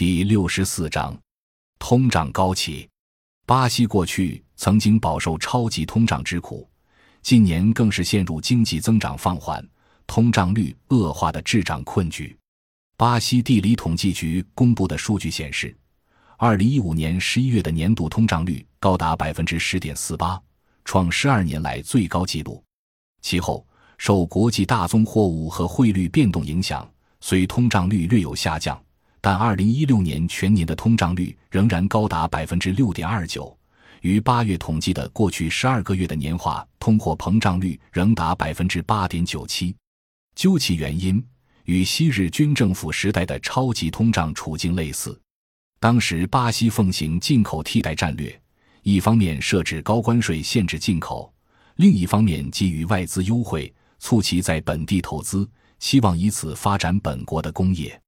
第六十四章，通胀高企。巴西过去曾经饱受超级通胀之苦，近年更是陷入经济增长放缓、通胀率恶化的滞胀困局。巴西地理统计局公布的数据显示，二零一五年十一月的年度通胀率高达百分之十点四八，创十二年来最高纪录。其后，受国际大宗货物和汇率变动影响，虽通胀率略有下降。但二零一六年全年的通胀率仍然高达百分之六点二九，与八月统计的过去十二个月的年化通货膨胀率仍达百分之八点九七。究其原因，与昔日军政府时代的超级通胀处境类似。当时巴西奉行进口替代战略，一方面设置高关税限制进口，另一方面给予外资优惠，促其在本地投资，希望以此发展本国的工业。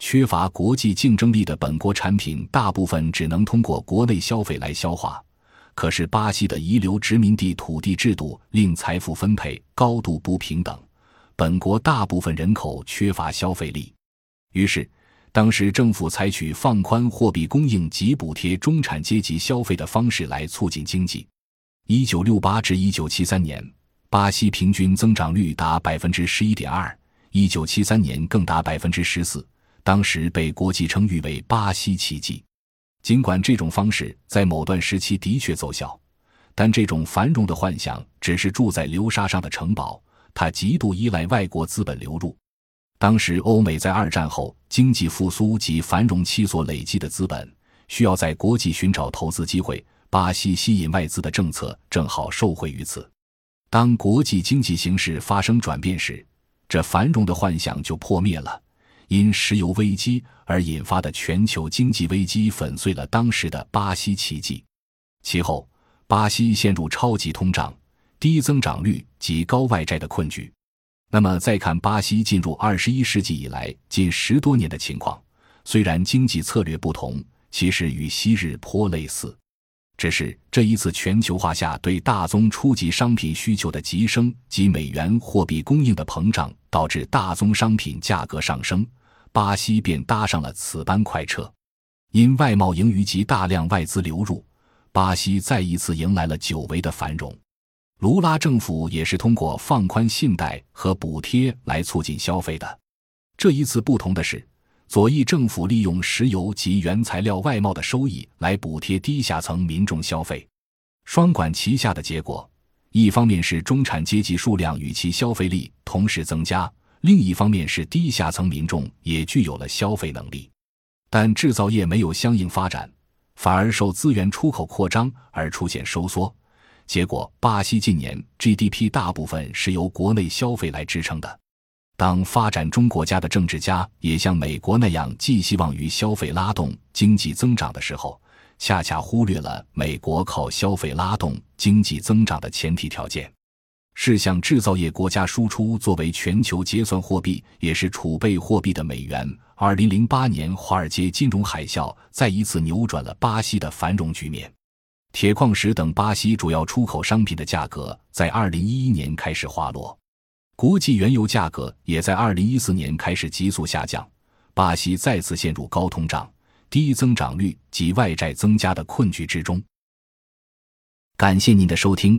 缺乏国际竞争力的本国产品，大部分只能通过国内消费来消化。可是，巴西的遗留殖民地土地制度令财富分配高度不平等，本国大部分人口缺乏消费力。于是，当时政府采取放宽货币供应及补贴中产阶级消费的方式来促进经济。一九六八至一九七三年，巴西平均增长率达百分之十一点二，一九七三年更达百分之十四。当时被国际称誉为“巴西奇迹”。尽管这种方式在某段时期的确奏效，但这种繁荣的幻想只是住在流沙上的城堡。它极度依赖外国资本流入。当时欧美在二战后经济复苏及繁荣期所累积的资本，需要在国际寻找投资机会。巴西吸引外资的政策正好受惠于此。当国际经济形势发生转变时，这繁荣的幻想就破灭了。因石油危机而引发的全球经济危机粉碎了当时的巴西奇迹。其后，巴西陷入超级通胀、低增长率及高外债的困局。那么，再看巴西进入二十一世纪以来近十多年的情况，虽然经济策略不同，其实与昔日颇类似，只是这一次全球化下对大宗初级商品需求的急升及美元货币供应的膨胀，导致大宗商品价格上升。巴西便搭上了此班快车，因外贸盈余及大量外资流入，巴西再一次迎来了久违的繁荣。卢拉政府也是通过放宽信贷和补贴来促进消费的。这一次不同的是，左翼政府利用石油及原材料外贸的收益来补贴低下层民众消费，双管齐下的结果，一方面是中产阶级数量与其消费力同时增加。另一方面是低下层民众也具有了消费能力，但制造业没有相应发展，反而受资源出口扩张而出现收缩。结果，巴西近年 GDP 大部分是由国内消费来支撑的。当发展中国家的政治家也像美国那样寄希望于消费拉动经济增长的时候，恰恰忽略了美国靠消费拉动经济增长的前提条件。是向制造业国家输出作为全球结算货币，也是储备货币的美元。二零零八年华尔街金融海啸再一次扭转了巴西的繁荣局面。铁矿石等巴西主要出口商品的价格在二零一一年开始滑落，国际原油价格也在二零一四年开始急速下降。巴西再次陷入高通胀、低增长率及外债增加的困局之中。感谢您的收听。